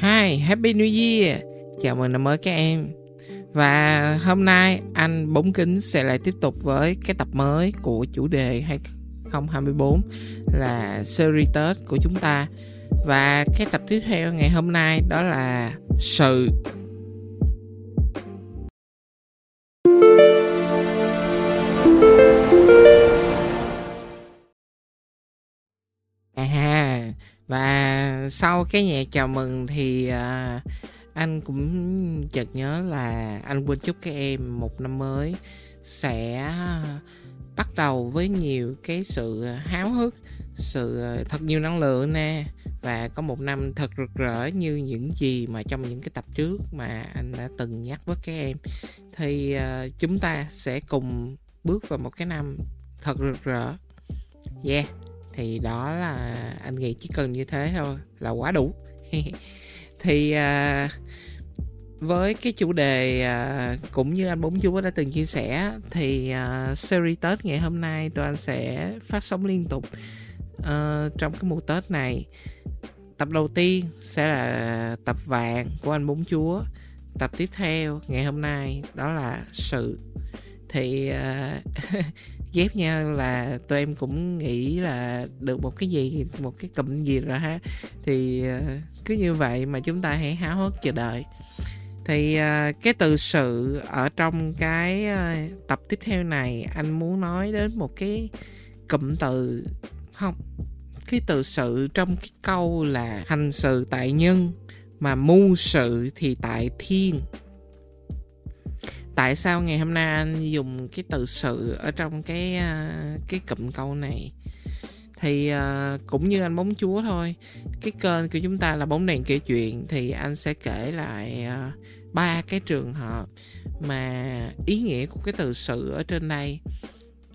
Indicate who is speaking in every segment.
Speaker 1: Hi, Happy New Year! Chào mừng năm mới các em. Và hôm nay anh Bóng Kính sẽ lại tiếp tục với cái tập mới của chủ đề 2024 là series Tết của chúng ta. Và cái tập tiếp theo ngày hôm nay đó là sự sau cái nhạc chào mừng thì à, anh cũng chợt nhớ là anh quên chúc các em một năm mới sẽ bắt đầu với nhiều cái sự háo hức sự à, thật nhiều năng lượng nè. Và có một năm thật rực rỡ như những gì mà trong những cái tập trước mà anh đã từng nhắc với các em. Thì uh, chúng ta sẽ cùng bước vào một cái năm thật rực rỡ. Yeah thì đó là anh nghĩ chỉ cần như thế thôi là quá đủ. Thì à, với cái chủ đề à, cũng như anh bốn chúa đã từng chia sẻ thì à, series tết ngày hôm nay tụi anh sẽ phát sóng liên tục à, trong cái mùa tết này. Tập đầu tiên sẽ là tập vàng của anh bốn chúa tập tiếp theo ngày hôm nay đó là sự. Thì uh, ghép nhau là tụi em cũng nghĩ là được một cái gì, một cái cụm gì rồi ha. Thì ờ, cứ như vậy mà chúng ta hãy háo hức chờ đợi. Thì ờ, cái từ sự ở trong cái ờ, tập tiếp theo này, anh muốn nói đến một cái cụm từ không? Cái từ sự trong cái câu là hành sự tại nhân, mà mưu sự thì tại thiên tại sao ngày hôm nay anh dùng cái từ sự ở trong cái à, cái cụm câu này? Thì uh, cũng như anh bóng chúa thôi cái kênh của chúng ta là bóng đèn kể chuyện thì anh sẽ kể lại à, ba uh, cái trường hợp mà ý nghĩa của cái từ sự ở trên đây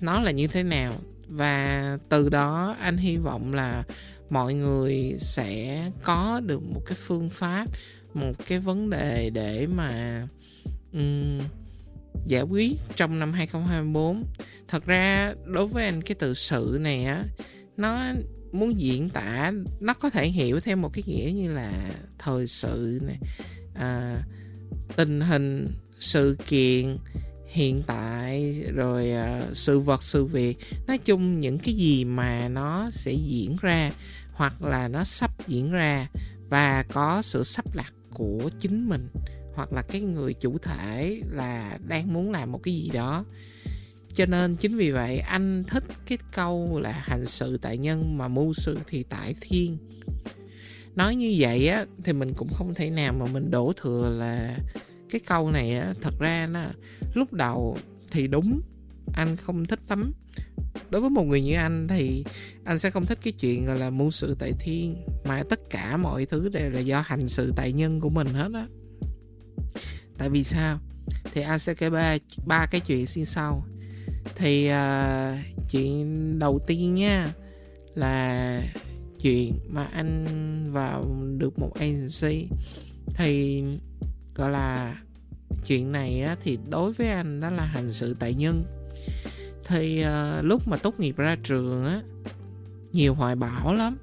Speaker 1: nó là như thế nào. Và từ đó anh hy vọng là mọi người sẽ có được một cái phương pháp một cái vấn đề để mà um, giải quyết trong năm 2024 thật ra đối với anh cái từ sự này á nó muốn diễn tả nó có thể hiểu theo một cái nghĩa như là thời sự này à, tình hình sự kiện hiện tại rồi à, sự vật sự việc. Nói chung những cái gì mà nó sẽ diễn ra hoặc là nó sắp diễn ra và có sự sắp đặt của chính mình hoặc là cái người chủ thể là đang muốn làm một cái gì đó. Cho nên chính vì vậy, anh thích cái câu là hành sự tại nhân mà mưu sự thì tại thiên. Nói như vậy á, thì mình cũng không thể nào mà mình đổ thừa là cái câu này á, thật ra nó lúc đầu thì đúng, anh không thích lắm. Đối với một người như anh thì anh sẽ không thích cái chuyện gọi là mưu sự tại thiên, mà tất cả mọi thứ đều là do hành sự tại nhân của mình hết á tại vì sao? Thì anh sẽ kể ba ba cái chuyện xin sau. Thì uh, chuyện đầu tiên nha là chuyện mà anh vào được một agency. Thì gọi là chuyện này á, thì đối với anh đó là hành sự tại nhân. Thì uh, lúc mà tốt nghiệp ra trường á nhiều hoài bão lắm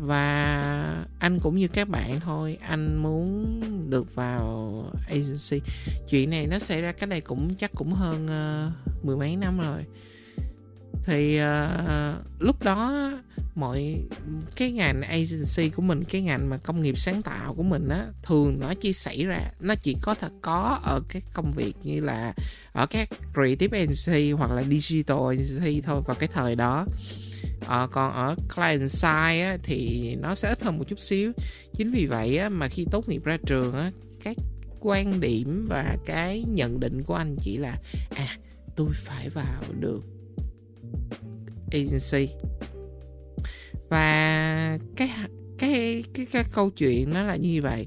Speaker 1: và anh cũng như các bạn thôi anh muốn được vào agency. Chuyện này nó xảy ra cách đây cũng chắc cũng hơn uh, mười mấy năm rồi. Thì uh, lúc đó mọi cái ngành agency của mình cái ngành mà công nghiệp sáng tạo của mình á thường nó chỉ xảy ra nó chỉ có thật có ở các công việc như là ở các creative agency hoặc là digital agency thôi vào cái thời đó à, còn ở client side á, thì nó sẽ ít hơn một chút xíu. Chính vì vậy á, mà khi tốt nghiệp ra trường á, các quan điểm và cái nhận định của anh chỉ là à tôi phải vào được agency. Và cái cái cái cái câu chuyện nó là như vậy.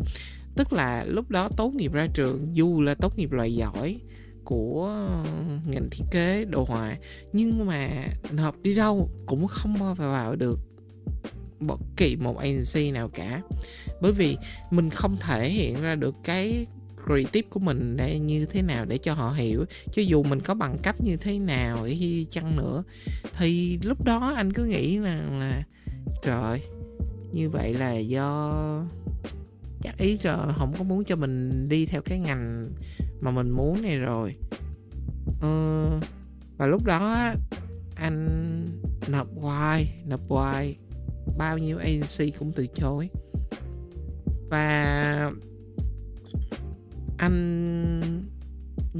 Speaker 1: Tức là lúc đó tốt nghiệp ra trường dù là tốt nghiệp loại giỏi của ờ, ngành thiết kế, đồ họa. Nhưng mà nộp đi đâu cũng không bao giờ vào được bất kỳ một agency nào cả. Bởi vì mình không thể hiện ra được cái creative của mình để như thế nào để cho họ hiểu. Cho dù mình có bằng cấp như thế nào hay chăng nữa, thì lúc đó anh cứ nghĩ là là, trời, như vậy là do chắc ý cho không có muốn cho mình đi theo cái ngành mà mình muốn này rồi. Ờ, và lúc đó anh nộp hoài nộp hoài. Bao nhiêu agency cũng từ chối. Và anh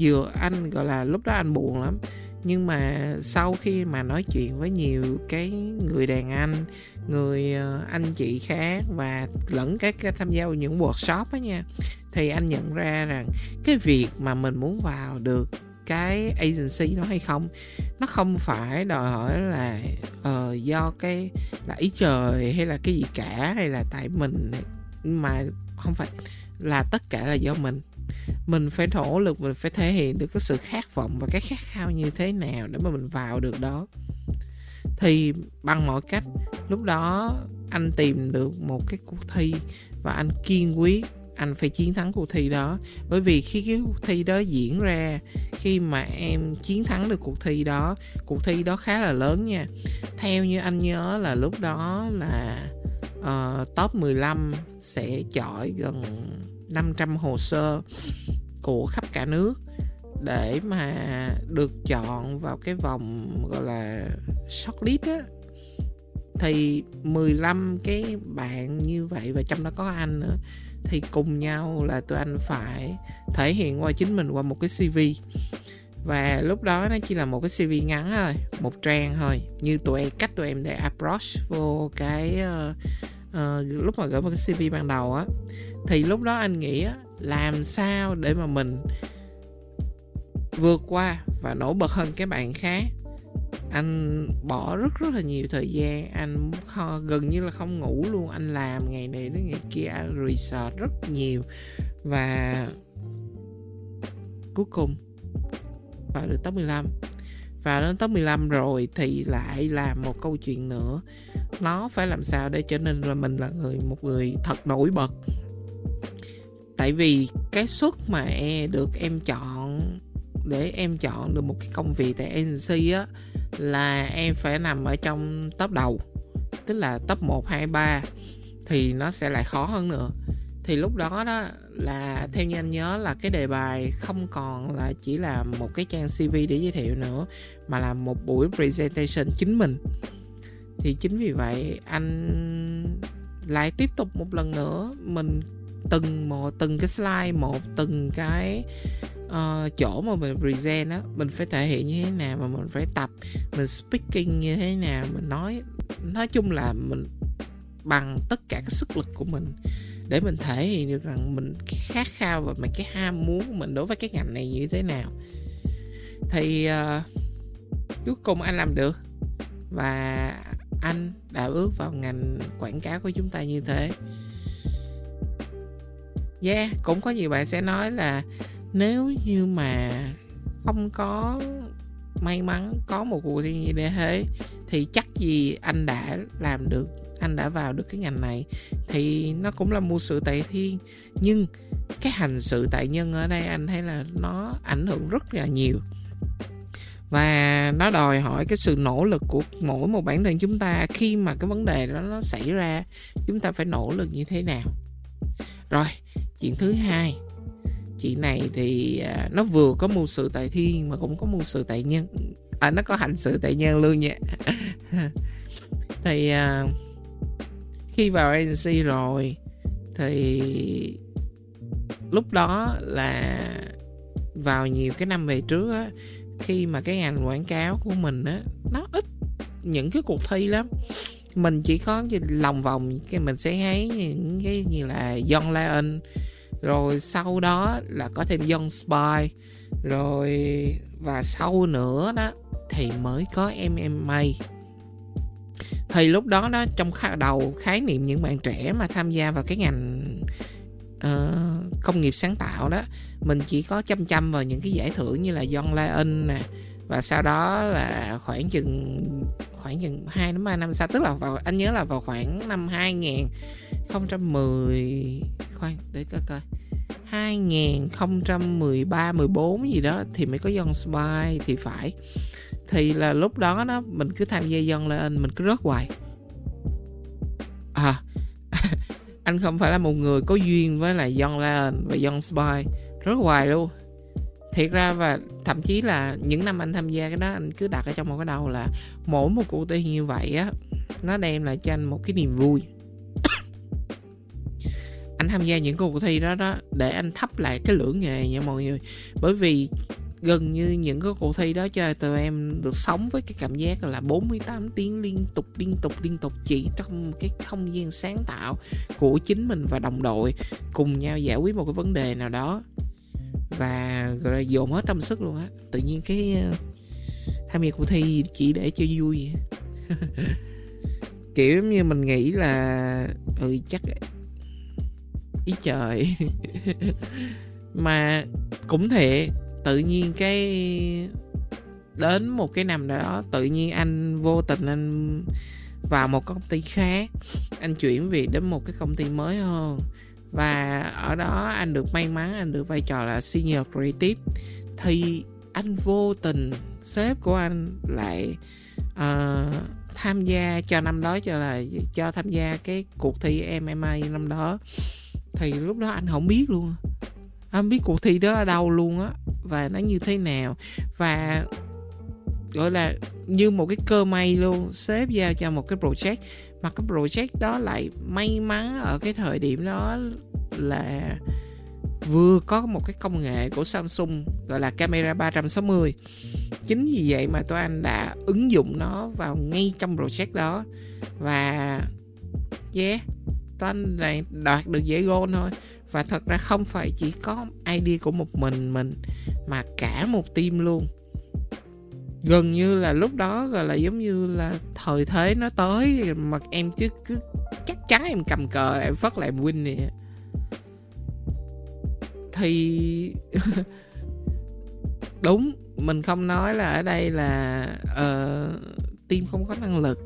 Speaker 1: vừa anh gọi là lúc đó anh buồn lắm nhưng mà sau khi mà nói chuyện với nhiều cái người đàn anh người ờ, anh chị khác và lẫn các cái tham gia vào những workshop á nha thì anh nhận ra rằng cái việc mà mình muốn vào được cái agency đó hay không nó không phải đòi hỏi là uh, do cái là ý trời hay là cái gì cả hay là tại mình mà không phải là tất cả là do mình mình phải nỗ lực mình phải thể hiện được cái sự khát vọng và cái khát khao như thế nào để mà mình vào được đó. Thì bằng mọi cách lúc đó anh tìm được một cái cuộc thi và anh kiên quyết anh phải chiến thắng cuộc thi đó. Bởi vì khi cái cuộc thi đó diễn ra khi mà em chiến thắng được cuộc thi đó cuộc thi đó khá là lớn nha. Theo như anh nhớ là lúc đó là uh, top 15 sẽ chọi gần 500 hồ sơ của khắp cả nước để mà được chọn vào cái vòng gọi là shortlist á. Thì 15 cái bạn như vậy và trong đó có anh nữa thì cùng nhau là tụi anh phải thể hiện qua chính mình qua một cái CV và lúc đó nó chỉ là một cái CV ngắn thôi một trang thôi như tụi em cách tụi em để approach vô cái uh, uh, lúc mà gửi một cái CV ban đầu á thì lúc đó anh nghĩ á, làm sao để mà mình vượt qua và nổi bật hơn các bạn khác. Anh bỏ rất rất là nhiều thời gian anh kho, gần như là không ngủ luôn anh làm ngày này đến ngày kia anh research rất nhiều và cuối cùng vào được top 15 và đến top 15 rồi thì lại làm một câu chuyện nữa. Nó phải làm sao để trở nên là mình là người một người thật nổi bật. Tại vì cái suất mà e được em chọn để em chọn được một cái công việc tại agency á là em phải nằm ở trong top đầu tức là top 1, 2, 3 thì nó sẽ lại khó hơn nữa thì lúc đó đó là theo như anh nhớ là cái đề bài không còn là chỉ là một cái trang CV để giới thiệu nữa mà là một buổi presentation chính mình. Thì chính vì vậy anh lại tiếp tục một lần nữa mình từng một từng cái slide một từng cái uh, chỗ mà mình present á mình phải thể hiện như thế nào mà mình phải tập mình speaking như thế nào mình nói nói chung là mình bằng tất cả cái sức lực của mình để mình thể hiện được rằng mình khát khao và mình cái ham muốn của mình đối với cái ngành này như thế nào. Thì uh, cuối cùng anh làm được và anh đã bước vào ngành quảng cáo của chúng ta như thế. Yeah cũng có nhiều bạn sẽ nói là nếu như mà không có may mắn có một cuộc thi như thế thì chắc gì anh đã làm được, anh đã vào được cái ngành này. Thì nó cũng là một sự tại thiên, nhưng cái hành sự tại nhân ở đây anh thấy là nó ảnh hưởng rất là nhiều. Và nó đòi hỏi cái sự nỗ lực của mỗi một bản thân chúng ta khi mà cái vấn đề đó nó xảy ra, chúng ta phải nỗ lực như thế nào. Rồi, chuyện thứ hai chị này thì à, nó vừa có mưu sự tại thiên mà cũng có mưu sự tại nhân à, nó có hành sự tại nhân luôn nha. Thì à, khi vào agency rồi thì lúc đó là vào nhiều cái năm về trước á khi mà cái ngành quảng cáo của mình á nó ít những cái cuộc thi lắm. Mình chỉ có lòng vòng cái mình sẽ thấy những cái như là John Lion rồi sau đó là có thêm Young Spy. Rồi và sau nữa đó thì mới có MMA thì lúc đó đó trong khá đầu khái niệm những bạn trẻ mà tham gia vào cái ngành uh, công nghiệp sáng tạo đó mình chỉ có chăm chăm vào những cái giải thưởng như là John Lion nè và sau đó là khoảng chừng khoảng chừng 2 đến 3 năm sau tức là vào anh nhớ là vào khoảng năm 2010 khoan, để coi coi. 2013 14 gì đó thì mới có dân Spy thì phải. Thì là lúc đó nó, mình cứ tham gia dân lên mình cứ rớt hoài. À anh không phải là một người có duyên với lại dân lên và dân Spy. Rất hoài luôn. Thiệt ra và thậm chí là những năm anh tham gia cái đó, anh cứ đặt ở trong một cái đầu là mỗi một cuộc thi như vậy á, nó đem lại cho anh một cái niềm vui anh tham gia những cuộc thi đó đó để anh thắp lại cái lửa nghề nha mọi người. Bởi vì gần như những cái cuộc thi đó cho tụi em được sống với cái cảm giác là 48 tiếng liên tục liên tục liên tục chỉ trong cái không gian sáng tạo của chính mình và đồng đội cùng nhau giải quyết một cái vấn đề nào đó. Và, gọi là, dồn hết tâm sức luôn á. Tự nhiên cái ờ, tham gia cuộc thi chỉ để cho vui kiểu như mình nghĩ là ừ chắc ý trời. Mà cũng thiệt tự nhiên cái đến một cái năm đó tự nhiên anh vô tình anh vào một công ty khác anh chuyển việc đến một cái công ty mới hơn. Và ở đó anh được may mắn anh được vai trò là senior creative. Thì anh vô tình sếp của anh lại uh, tham gia cho năm đó cho là cho tham gia cái cuộc thi MMA năm đó thì lúc đó anh không biết luôn anh biết cuộc thi đó ở đâu luôn á. Và nó như thế nào. Và, gọi là, như một cái cơ may luôn, sếp giao cho một cái project. Mà cái project đó lại may mắn ở cái thời điểm đó là vừa có một cái công nghệ của Samsung, gọi là camera 360 chính vì vậy mà tụi anh đã ứng dụng nó vào ngay trong project đó. Và, yeah tụi anh này đoạt được giải gold thôi. Và thật ra không phải chỉ có id của một mình mình mà cả một team luôn. Gần như là lúc đó gọi là giống như là thời thế nó tới mà em chứ cứ chắc chắn em cầm cờ em phất lại em win nè. Thì đúng mình không nói là ở đây là uh, team không có năng lực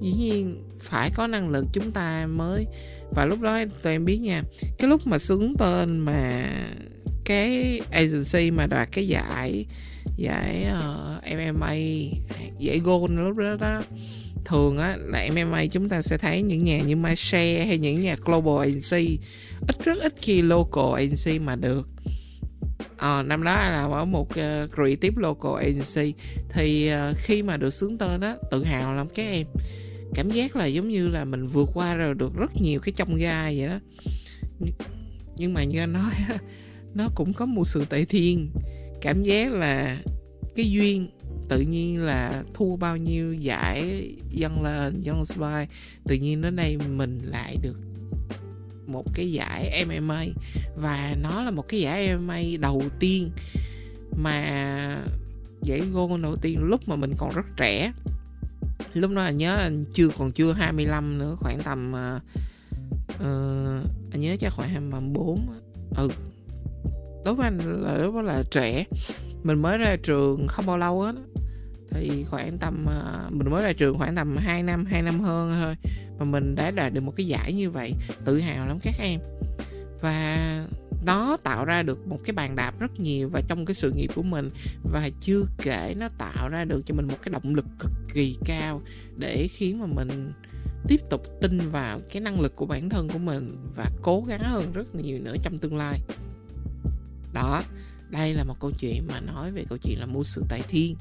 Speaker 1: dĩ nhiên phải có năng lực chúng ta mới. Và lúc đó tụi em biết nha cái lúc mà xứng tên mà cái agency mà đoạt cái giải giải ờ, uh, MMA giải gold lúc đó đó thường á là MMA chúng ta sẽ thấy những nhà như Mashe hay những nhà global agency ít rất ít khi local agency mà được. À, năm đó là ở một uh, creative local agency thì uh, khi mà được sướng tên đó tự hào lắm các em cảm giác là giống như là mình vượt qua rồi được rất nhiều cái trong gai vậy đó. Nhưng mà như anh nói nó cũng có một sự tệ thiên cảm giác là cái duyên tự nhiên là thua bao nhiêu giải dân lên dân spy, tự nhiên đến đây mình lại được một cái giải MMA và nó là một cái giải MMA đầu tiên mà giải gold đầu tiên lúc mà mình còn rất trẻ lúc đó anh nhớ anh chưa còn chưa 25 nữa khoảng tầm uh, anh nhớ chắc khoảng 24 ừ. Đối với anh là lúc đó là trẻ. Mình mới ra trường không bao lâu hết thì khoảng tầm uh, mình mới ra trường khoảng tầm 2 năm 2 năm hơn thôi. Mà mình đã đạt được một cái giải như vậy tự hào lắm các em. Và nó tạo ra được một cái bàn đạp rất nhiều và trong cái sự nghiệp của mình. Và chưa kể nó tạo ra được cho mình một cái động lực cực kỳ cao để khiến mà mình tiếp tục tin vào cái năng lực của bản thân của mình và cố gắng hơn rất nhiều nữa trong tương lai. Đó, đây là một câu chuyện mà nói về câu chuyện là mua sự tại thiên.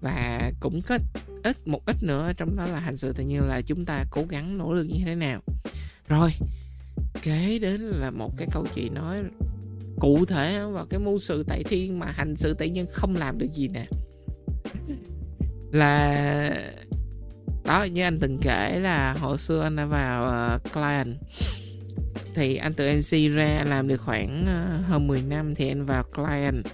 Speaker 1: Và cũng có ít, một ít nữa trong đó là hành sự tự nhiên là chúng ta cố gắng nỗ lực như thế nào. Rồi kế đến là một cái câu chuyện nói cụ thể vào cái mưu sự tại thiên mà hành sự tại nhân không làm được gì nè. Là đó như anh từng kể là hồi xưa anh đã vào uh, client. Thì anh từ NC ra làm được khoảng uh, hơn 10 năm thì anh vào client.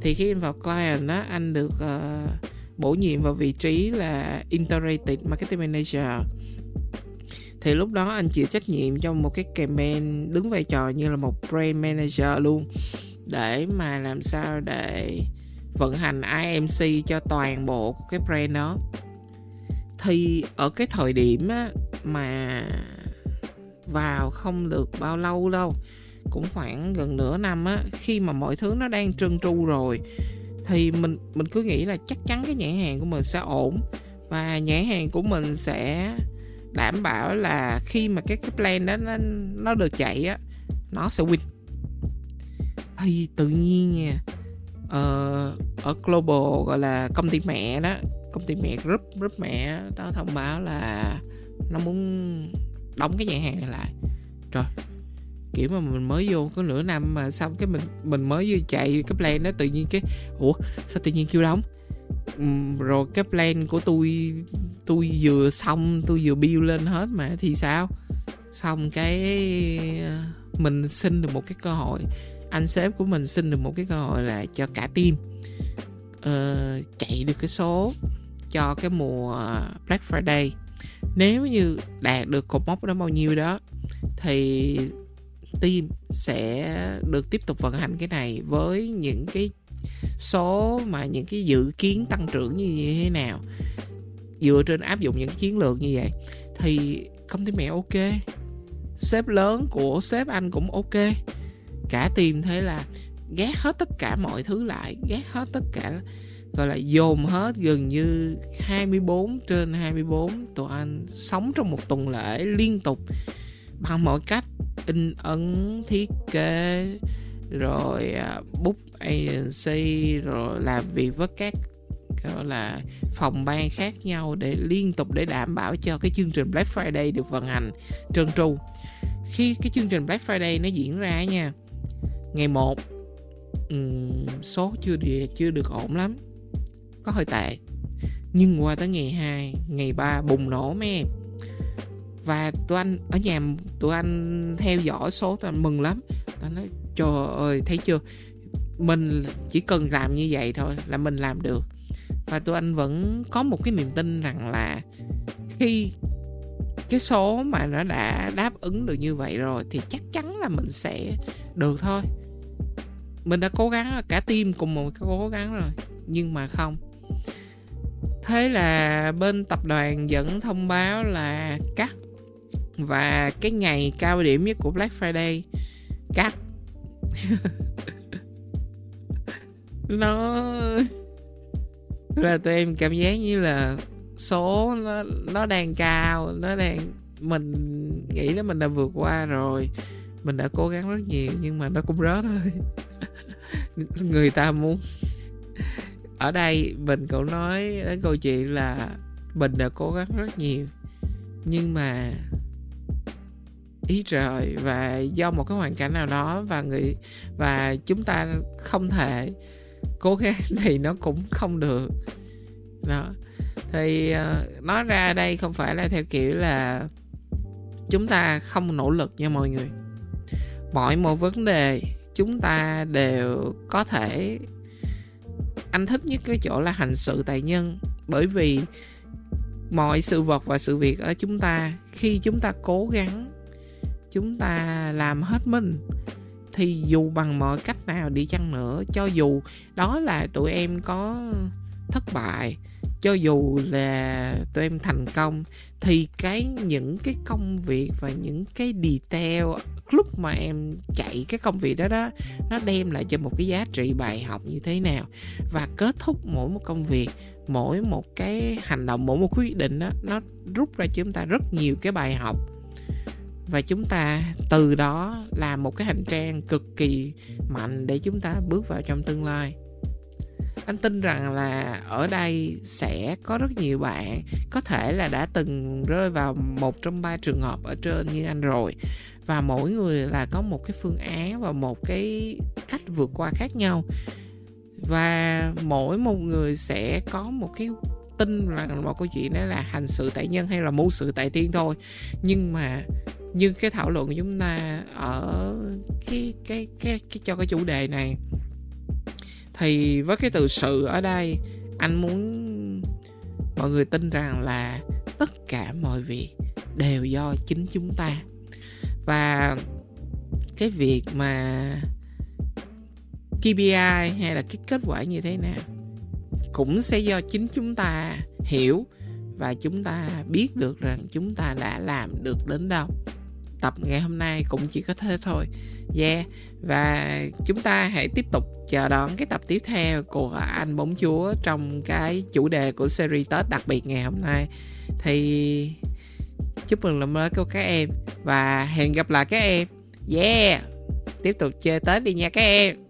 Speaker 1: Thì khi anh vào client đó anh được uh, bổ nhiệm vào vị trí là integrated marketing manager thì lúc đó anh chịu trách nhiệm trong một cái campaign đứng vai trò như là một brand manager luôn để mà làm sao để vận hành IMC cho toàn bộ cái brand đó. Thì ở cái thời điểm á, mà vào không được bao lâu đâu cũng khoảng gần nửa năm á khi mà mọi thứ nó đang trơn tru rồi thì mình mình cứ nghĩ là chắc chắn cái nhãn hàng của mình sẽ ổn và nhãn hàng của mình sẽ đảm bảo là khi mà cái cái plan đó nó nó được chạy á nó sẽ win. Thì tự nhiên nha ờ, ở global gọi là công ty mẹ đó công ty mẹ group group mẹ đó thông báo là nó muốn đóng cái nhà hàng này lại. Trời kiểu mà mình mới vô có nửa năm mà xong cái mình mình mới vô chạy cái plan đó tự nhiên cái ủa sao tự nhiên kêu đóng? Ừ, rồi cái plan của tôi tôi vừa xong tôi vừa build lên hết mà thì sao? Xong cái ờ, mình xin được một cái cơ hội. Anh sếp của mình xin được một cái cơ hội là cho cả team uh, chạy được cái số cho cái mùa ờ, Black Friday. Nếu như đạt được cột mốc đó bao nhiêu đó thì team sẽ được tiếp tục vận hành cái này với những cái số mà những cái dự kiến tăng trưởng như thế nào, dựa trên áp dụng những chiến lược như vậy, thì công ty mẹ ok, sếp lớn của sếp anh cũng ok. Cả tìm thế là gác hết tất cả mọi thứ lại gác hết tất cả, gọi là dồn hết gần như 24 trên 24 tụi anh sống trong một tuần lễ liên tục. Bằng mọi cách in ấn, thiết kế rồi à, book agency rồi làm việc với các gọi là phòng ban khác nhau để liên tục để đảm bảo cho cái chương trình Black Friday được vận hành trơn tru. Khi cái chương trình Black Friday nó diễn ra nha ngày 1 um, số chưa được, chưa được ổn lắm có hơi tệ. Nhưng qua tới ngày 2 ngày 3 bùng nổ mấy em và tụi anh ở nhà tụi anh theo dõi số tụi anh mừng lắm. Tụi anh nói trời ơi, thấy chưa? Mình chỉ cần làm như vậy thôi là mình làm được. Và tụi anh vẫn có một cái niềm tin rằng là khi cái số mà nó đã đáp ứng được như vậy rồi thì chắc chắn là mình sẽ được thôi. Mình đã cố gắng, cả team cùng một cố gắng rồi, nhưng mà không. Thế là bên tập đoàn vẫn thông báo là cắt và cái ngày cao điểm nhất của Black Friday cắt nó là tụi em cảm giác như là số nó nó đang cao, nó đang mình nghĩ là mình đã vượt qua rồi. Mình đã cố gắng rất nhiều, nhưng mà nó cũng rớt thôi. Người ta muốn ở đây mình cũng nói đến câu chuyện là mình đã cố gắng rất nhiều, nhưng mà ý trời và do một cái hoàn cảnh nào đó và người và chúng ta không thể cố gắng thì nó cũng không được. Đó. Thì uh, nói ra đây không phải là theo kiểu là chúng ta không nỗ lực nha mọi người. Mọi một vấn đề chúng ta đều có thể anh thích nhất cái chỗ là hành sự tại nhân. Bởi vì mọi sự vật và sự việc ở chúng ta khi chúng ta cố gắng chúng ta làm hết mình, thì dù bằng mọi cách nào đi chăng nữa, cho dù đó là tụi em có thất bại, cho dù là tụi em thành công, thì cái những cái công việc và những cái detail lúc mà em chạy cái công việc đó đó, nó đem lại cho một cái giá trị bài học như thế nào. Và kết thúc mỗi một công việc, mỗi một cái hành động, mỗi một quyết định đó, nó rút ra cho chúng ta rất nhiều cái bài học và chúng ta từ đó làm một cái hành trang cực kỳ mạnh để chúng ta bước vào trong tương lai. Anh tin rằng là ở đây sẽ có rất nhiều bạn có thể là đã từng rơi vào một trong ba trường hợp ở trên như anh rồi. Và mỗi người là có một cái phương án và một cái cách vượt qua khác nhau. Và mỗi một người sẽ có một cái tin là một câu chuyện đó là hành sự tại nhân hay là mưu sự tại tiên thôi. Nhưng mà như cái thảo luận của chúng ta ở cái cái cái, cái cho cái chủ đề này. Thì với cái từ sự ở đây anh muốn mọi người tin rằng là tất cả mọi việc đều do chính chúng ta. Và cái việc mà KPI hay là cái kết quả như thế nào cũng sẽ do chính chúng ta hiểu và chúng ta biết được rằng chúng ta đã làm được đến đâu tập ngày hôm nay cũng chỉ có thế thôi. Yeah. Và chúng ta hãy tiếp tục chờ đón cái tập tiếp theo của anh bóng chúa trong cái chủ đề của series tết đặc biệt ngày hôm nay. Thì chúc mừng năm mới của các em và hẹn gặp lại các em. Yeah. Tiếp tục chơi tết đi nha các em.